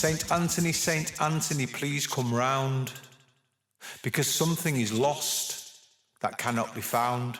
Saint Anthony, Saint Anthony, please come round, because something is lost that cannot be found.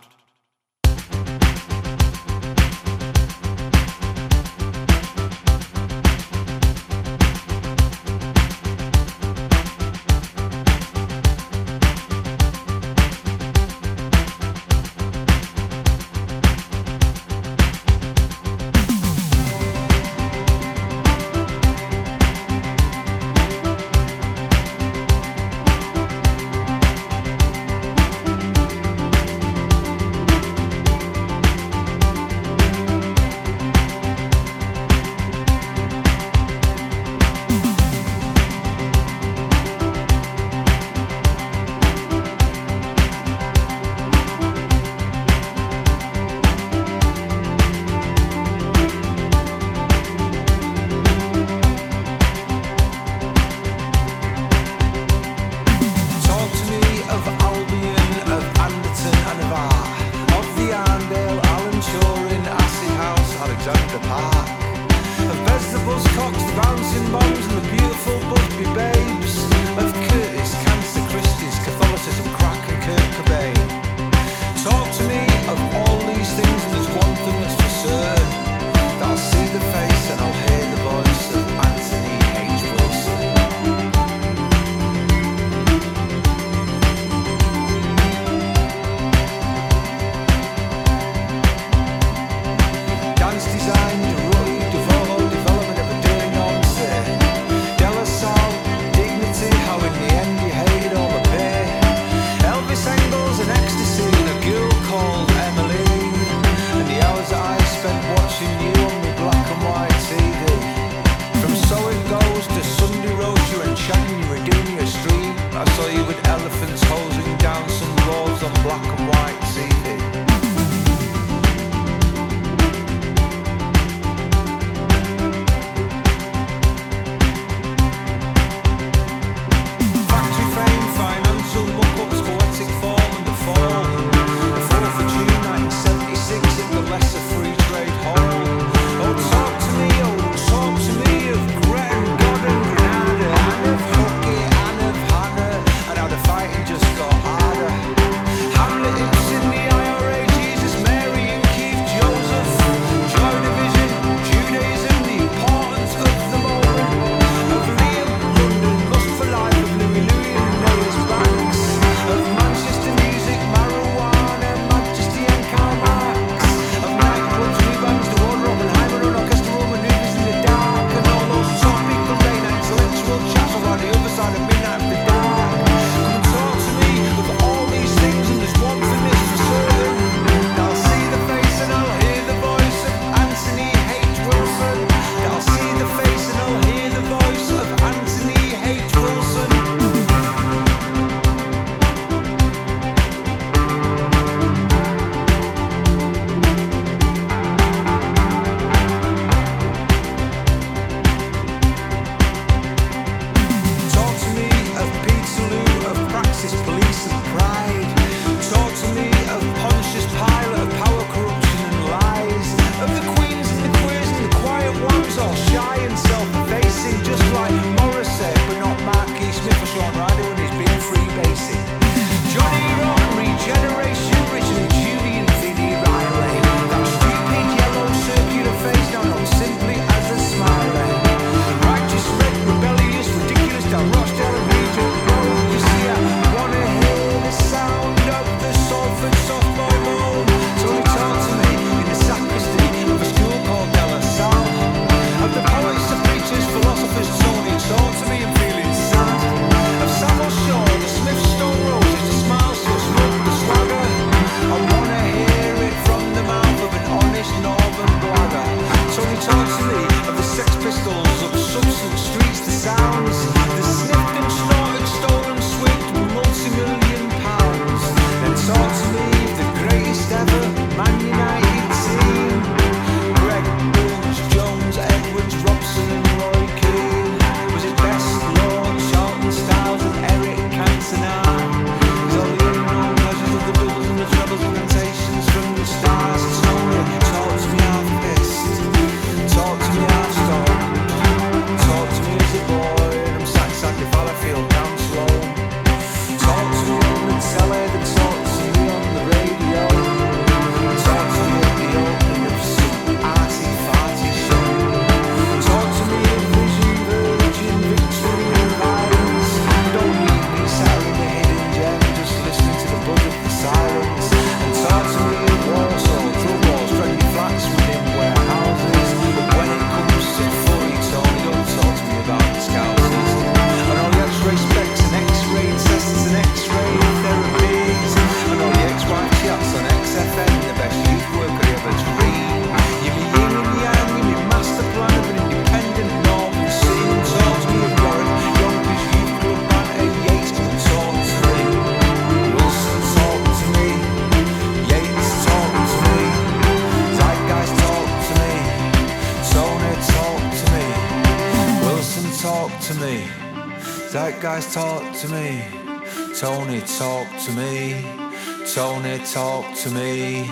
To me.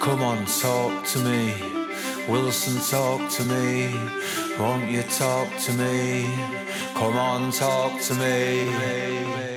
Come on, talk to me. Wilson, talk to me. Won't you talk to me? Come on, talk to me.